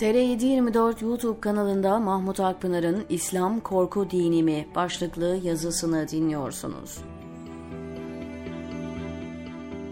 TR724 YouTube kanalında Mahmut Akpınar'ın İslam Korku Dini mi başlıklı yazısını dinliyorsunuz.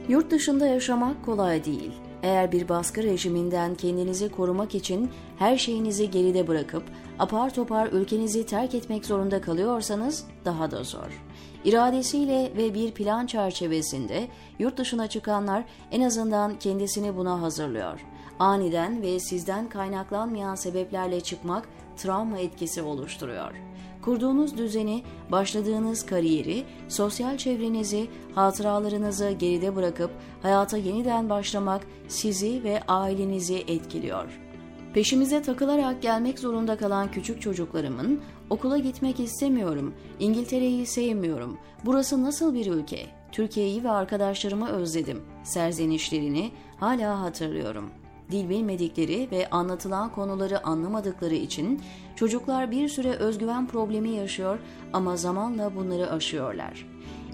Yurt dışında yaşamak kolay değil. Eğer bir baskı rejiminden kendinizi korumak için her şeyinizi geride bırakıp apar topar ülkenizi terk etmek zorunda kalıyorsanız daha da zor. İradesiyle ve bir plan çerçevesinde yurt dışına çıkanlar en azından kendisini buna hazırlıyor. Aniden ve sizden kaynaklanmayan sebeplerle çıkmak travma etkisi oluşturuyor. Kurduğunuz düzeni, başladığınız kariyeri, sosyal çevrenizi, hatıralarınızı geride bırakıp hayata yeniden başlamak sizi ve ailenizi etkiliyor. Peşimize takılarak gelmek zorunda kalan küçük çocuklarımın okula gitmek istemiyorum, İngiltere'yi sevmiyorum, burası nasıl bir ülke, Türkiye'yi ve arkadaşlarımı özledim, serzenişlerini hala hatırlıyorum.'' Dil bilmedikleri ve anlatılan konuları anlamadıkları için çocuklar bir süre özgüven problemi yaşıyor ama zamanla bunları aşıyorlar.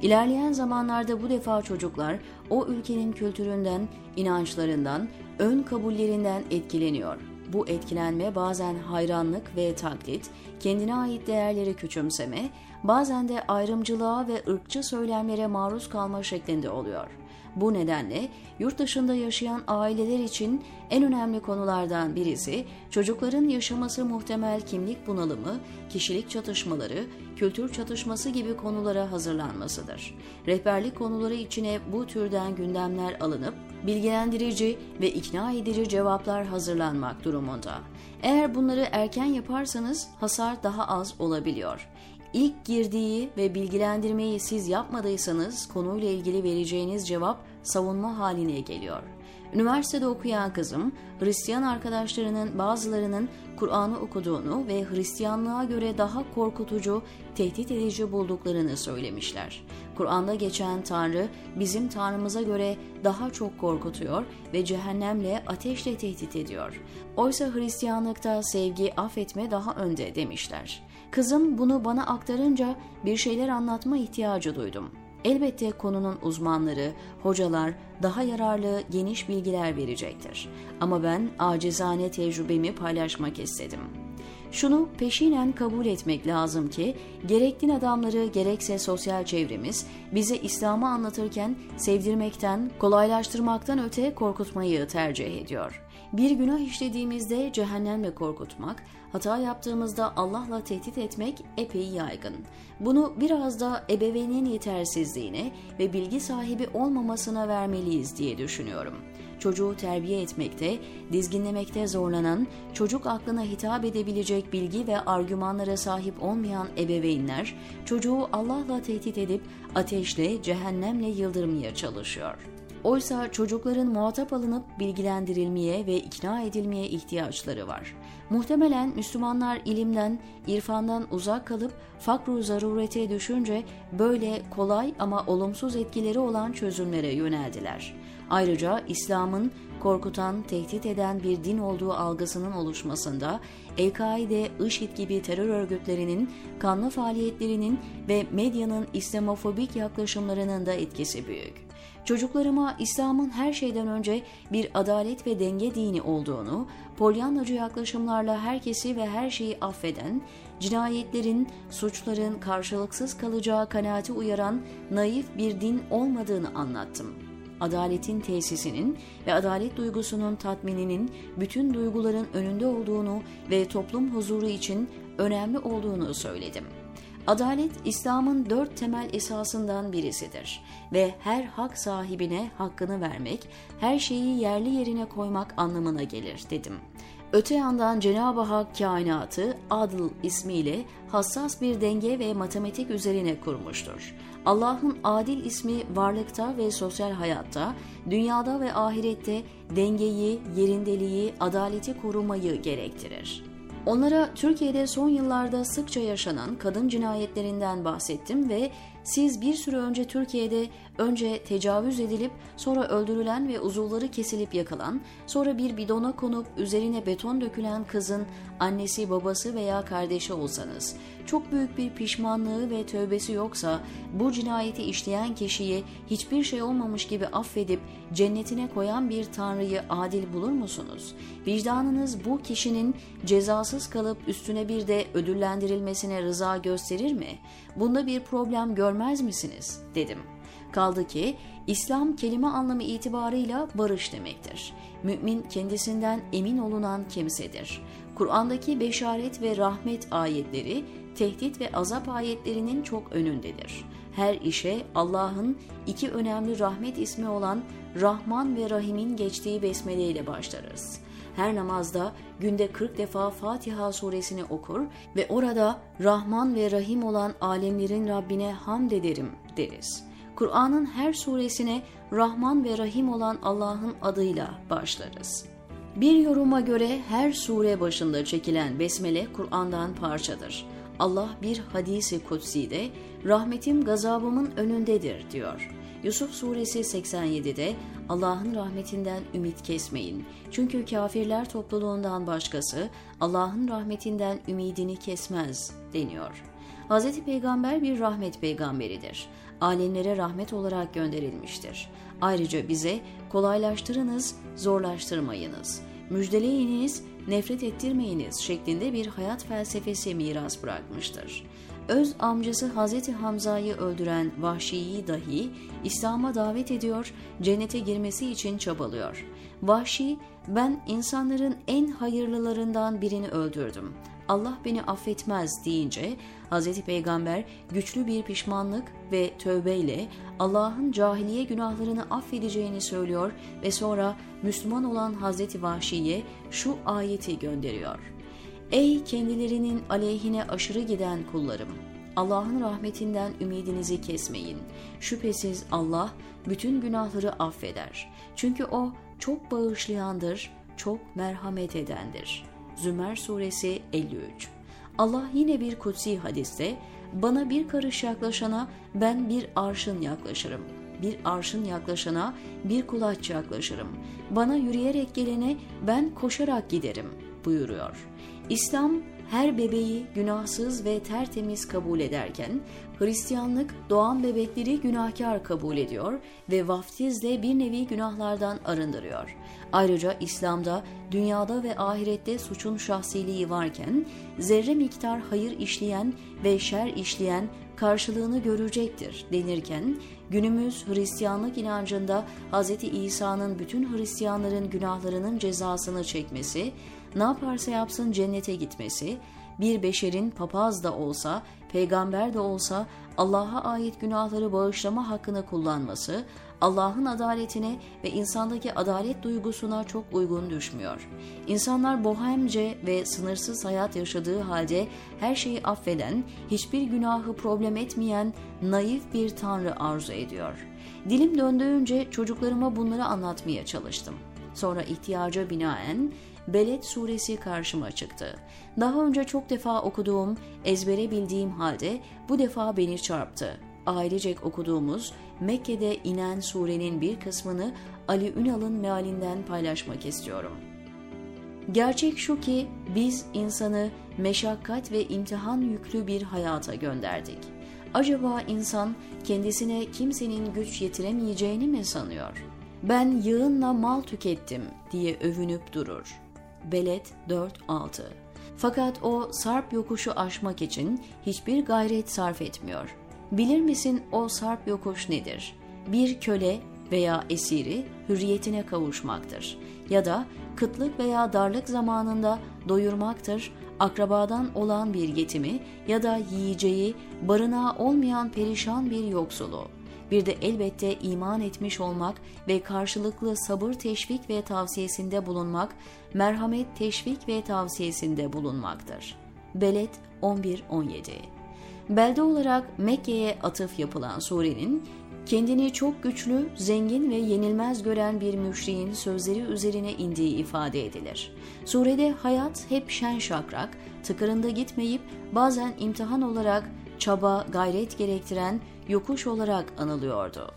İlerleyen zamanlarda bu defa çocuklar o ülkenin kültüründen, inançlarından, ön kabullerinden etkileniyor. Bu etkilenme bazen hayranlık ve taklit, kendine ait değerleri küçümseme, bazen de ayrımcılığa ve ırkçı söylemlere maruz kalma şeklinde oluyor.'' Bu nedenle yurt dışında yaşayan aileler için en önemli konulardan birisi çocukların yaşaması muhtemel kimlik bunalımı, kişilik çatışmaları, kültür çatışması gibi konulara hazırlanmasıdır. Rehberlik konuları içine bu türden gündemler alınıp bilgilendirici ve ikna edici cevaplar hazırlanmak durumunda. Eğer bunları erken yaparsanız hasar daha az olabiliyor. İlk girdiği ve bilgilendirmeyi siz yapmadıysanız konuyla ilgili vereceğiniz cevap savunma haline geliyor. Üniversitede okuyan kızım, Hristiyan arkadaşlarının bazılarının Kur'an'ı okuduğunu ve Hristiyanlığa göre daha korkutucu, tehdit edici bulduklarını söylemişler. Kur'an'da geçen Tanrı bizim Tanrımıza göre daha çok korkutuyor ve cehennemle, ateşle tehdit ediyor. Oysa Hristiyanlıkta sevgi, affetme daha önde demişler. Kızım bunu bana aktarınca bir şeyler anlatma ihtiyacı duydum. Elbette konunun uzmanları, hocalar daha yararlı, geniş bilgiler verecektir. Ama ben acizane tecrübemi paylaşmak istedim. Şunu peşinen kabul etmek lazım ki gerek din adamları gerekse sosyal çevremiz bize İslam'ı anlatırken sevdirmekten, kolaylaştırmaktan öte korkutmayı tercih ediyor. Bir günah işlediğimizde cehennemle korkutmak, hata yaptığımızda Allah'la tehdit etmek epey yaygın. Bunu biraz da ebeveynin yetersizliğine ve bilgi sahibi olmamasına vermeliyiz diye düşünüyorum. Çocuğu terbiye etmekte, dizginlemekte zorlanan, çocuk aklına hitap edebilecek bilgi ve argümanlara sahip olmayan ebeveynler, çocuğu Allah'la tehdit edip ateşle, cehennemle yıldırmaya çalışıyor.'' Oysa çocukların muhatap alınıp bilgilendirilmeye ve ikna edilmeye ihtiyaçları var. Muhtemelen Müslümanlar ilimden, irfandan uzak kalıp fakru zarurete düşünce böyle kolay ama olumsuz etkileri olan çözümlere yöneldiler. Ayrıca İslam'ın korkutan, tehdit eden bir din olduğu algısının oluşmasında El-Kaide, IŞİD gibi terör örgütlerinin kanlı faaliyetlerinin ve medyanın İslamofobik yaklaşımlarının da etkisi büyük. Çocuklarıma İslam'ın her şeyden önce bir adalet ve denge dini olduğunu, polyanlacı yaklaşımlarla herkesi ve her şeyi affeden, cinayetlerin, suçların karşılıksız kalacağı kanaati uyaran naif bir din olmadığını anlattım. Adaletin tesisinin ve adalet duygusunun tatmininin bütün duyguların önünde olduğunu ve toplum huzuru için önemli olduğunu söyledim.'' Adalet İslam'ın dört temel esasından birisidir ve her hak sahibine hakkını vermek, her şeyi yerli yerine koymak anlamına gelir dedim. Öte yandan Cenab-ı Hak kainatı Adl ismiyle hassas bir denge ve matematik üzerine kurmuştur. Allah'ın adil ismi varlıkta ve sosyal hayatta, dünyada ve ahirette dengeyi, yerindeliği, adaleti korumayı gerektirir. Onlara Türkiye'de son yıllarda sıkça yaşanan kadın cinayetlerinden bahsettim ve siz bir süre önce Türkiye'de önce tecavüz edilip sonra öldürülen ve uzuvları kesilip yakılan, sonra bir bidona konup üzerine beton dökülen kızın annesi, babası veya kardeşi olsanız, çok büyük bir pişmanlığı ve tövbesi yoksa bu cinayeti işleyen kişiyi hiçbir şey olmamış gibi affedip cennetine koyan bir tanrıyı adil bulur musunuz? Vicdanınız bu kişinin cezasız kalıp üstüne bir de ödüllendirilmesine rıza gösterir mi? Bunda bir problem görmez misiniz? dedim. Kaldı ki İslam kelime anlamı itibarıyla barış demektir. Mümin kendisinden emin olunan kimsedir. Kur'an'daki beşaret ve rahmet ayetleri tehdit ve azap ayetlerinin çok önündedir. Her işe Allah'ın iki önemli rahmet ismi olan Rahman ve Rahim'in geçtiği besmele ile başlarız. Her namazda günde 40 defa Fatiha suresini okur ve orada Rahman ve Rahim olan alemlerin Rabbine hamd ederim deriz. Kur'an'ın her suresine Rahman ve Rahim olan Allah'ın adıyla başlarız. Bir yoruma göre her sure başında çekilen besmele Kur'an'dan parçadır. Allah bir hadisi kutsi'de rahmetim gazabımın önündedir diyor. Yusuf suresi 87'de Allah'ın rahmetinden ümit kesmeyin. Çünkü kafirler topluluğundan başkası Allah'ın rahmetinden ümidini kesmez deniyor. Hz. Peygamber bir rahmet peygamberidir. Alemlere rahmet olarak gönderilmiştir. Ayrıca bize kolaylaştırınız, zorlaştırmayınız, müjdeleyiniz, nefret ettirmeyiniz şeklinde bir hayat felsefesi miras bırakmıştır. Öz amcası Hazreti Hamza'yı öldüren Vahşi'yi dahi İslam'a davet ediyor, cennete girmesi için çabalıyor. Vahşi, ben insanların en hayırlılarından birini öldürdüm. Allah beni affetmez deyince Hz. Peygamber güçlü bir pişmanlık ve tövbeyle Allah'ın cahiliye günahlarını affedeceğini söylüyor ve sonra Müslüman olan Hz. Vahşi'ye şu ayeti gönderiyor. Ey kendilerinin aleyhine aşırı giden kullarım! Allah'ın rahmetinden ümidinizi kesmeyin. Şüphesiz Allah bütün günahları affeder. Çünkü O çok bağışlayandır, çok merhamet edendir.'' Zümer suresi 53. Allah yine bir kutsi hadiste bana bir karış yaklaşana ben bir arşın yaklaşırım. Bir arşın yaklaşana bir kulaç yaklaşırım. Bana yürüyerek gelene ben koşarak giderim buyuruyor. İslam her bebeği günahsız ve tertemiz kabul ederken Hristiyanlık doğan bebekleri günahkar kabul ediyor ve vaftizle bir nevi günahlardan arındırıyor. Ayrıca İslam'da dünyada ve ahirette suçun şahsiliği varken zerre miktar hayır işleyen ve şer işleyen karşılığını görecektir denirken günümüz Hristiyanlık inancında Hz. İsa'nın bütün Hristiyanların günahlarının cezasını çekmesi, ne yaparsa yapsın cennete gitmesi, bir beşerin papaz da olsa, peygamber de olsa Allah'a ait günahları bağışlama hakkını kullanması, Allah'ın adaletine ve insandaki adalet duygusuna çok uygun düşmüyor. İnsanlar bohemce ve sınırsız hayat yaşadığı halde her şeyi affeden, hiçbir günahı problem etmeyen naif bir tanrı arzu ediyor. Dilim döndüğünce çocuklarıma bunları anlatmaya çalıştım. Sonra ihtiyaca binaen Beled suresi karşıma çıktı. Daha önce çok defa okuduğum, ezbere bildiğim halde bu defa beni çarptı. Ailecek okuduğumuz Mekke'de inen surenin bir kısmını Ali Ünal'ın mealinden paylaşmak istiyorum. Gerçek şu ki biz insanı meşakkat ve imtihan yüklü bir hayata gönderdik. Acaba insan kendisine kimsenin güç yetiremeyeceğini mi sanıyor? Ben yığınla mal tükettim diye övünüp durur. Belet 4-6 Fakat o sarp yokuşu aşmak için hiçbir gayret sarf etmiyor. Bilir misin o sarp yokuş nedir? Bir köle veya esiri hürriyetine kavuşmaktır. Ya da kıtlık veya darlık zamanında doyurmaktır, akrabadan olan bir yetimi ya da yiyeceği, barınağı olmayan perişan bir yoksulu bir de elbette iman etmiş olmak ve karşılıklı sabır teşvik ve tavsiyesinde bulunmak, merhamet teşvik ve tavsiyesinde bulunmaktır. Beled 11-17 Belde olarak Mekke'ye atıf yapılan surenin kendini çok güçlü, zengin ve yenilmez gören bir müşriğin sözleri üzerine indiği ifade edilir. Surede hayat hep şen şakrak, tıkırında gitmeyip bazen imtihan olarak çaba, gayret gerektiren yokuş olarak anılıyordu.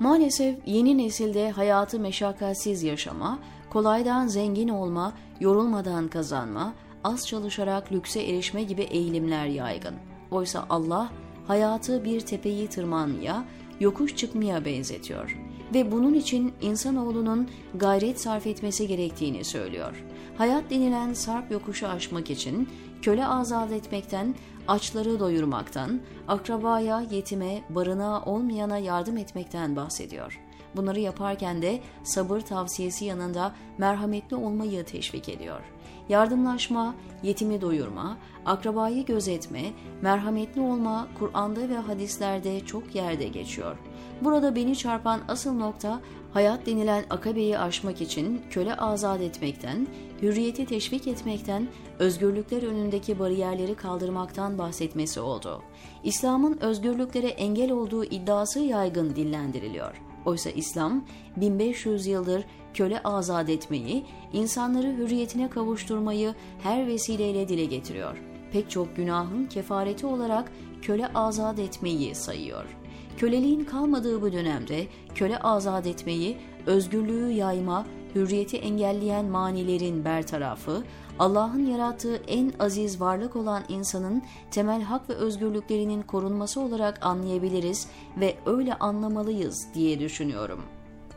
Maalesef yeni nesilde hayatı meşakkatsiz yaşama, kolaydan zengin olma, yorulmadan kazanma, az çalışarak lükse erişme gibi eğilimler yaygın. Oysa Allah hayatı bir tepeyi tırmanmaya, yokuş çıkmaya benzetiyor ve bunun için insanoğlunun gayret sarf etmesi gerektiğini söylüyor. Hayat denilen sarp yokuşu aşmak için köle azat etmekten, açları doyurmaktan, akrabaya, yetime, barınağa olmayana yardım etmekten bahsediyor. Bunları yaparken de sabır tavsiyesi yanında merhametli olmayı teşvik ediyor. Yardımlaşma, yetimi doyurma, akrabayı gözetme, merhametli olma Kur'an'da ve hadislerde çok yerde geçiyor. Burada beni çarpan asıl nokta hayat denilen akabeyi aşmak için köle azat etmekten, hürriyeti teşvik etmekten, özgürlükler önündeki bariyerleri kaldırmaktan bahsetmesi oldu. İslam'ın özgürlüklere engel olduğu iddiası yaygın dillendiriliyor. Oysa İslam 1500 yıldır köle azat etmeyi, insanları hürriyetine kavuşturmayı her vesileyle dile getiriyor. Pek çok günahın kefareti olarak köle azat etmeyi sayıyor. Köleliğin kalmadığı bu dönemde köle azat etmeyi, özgürlüğü yayma, hürriyeti engelleyen manilerin bertarafı, Allah'ın yarattığı en aziz varlık olan insanın temel hak ve özgürlüklerinin korunması olarak anlayabiliriz ve öyle anlamalıyız diye düşünüyorum,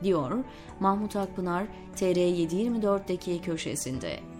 diyor Mahmut Akpınar TR724'deki köşesinde.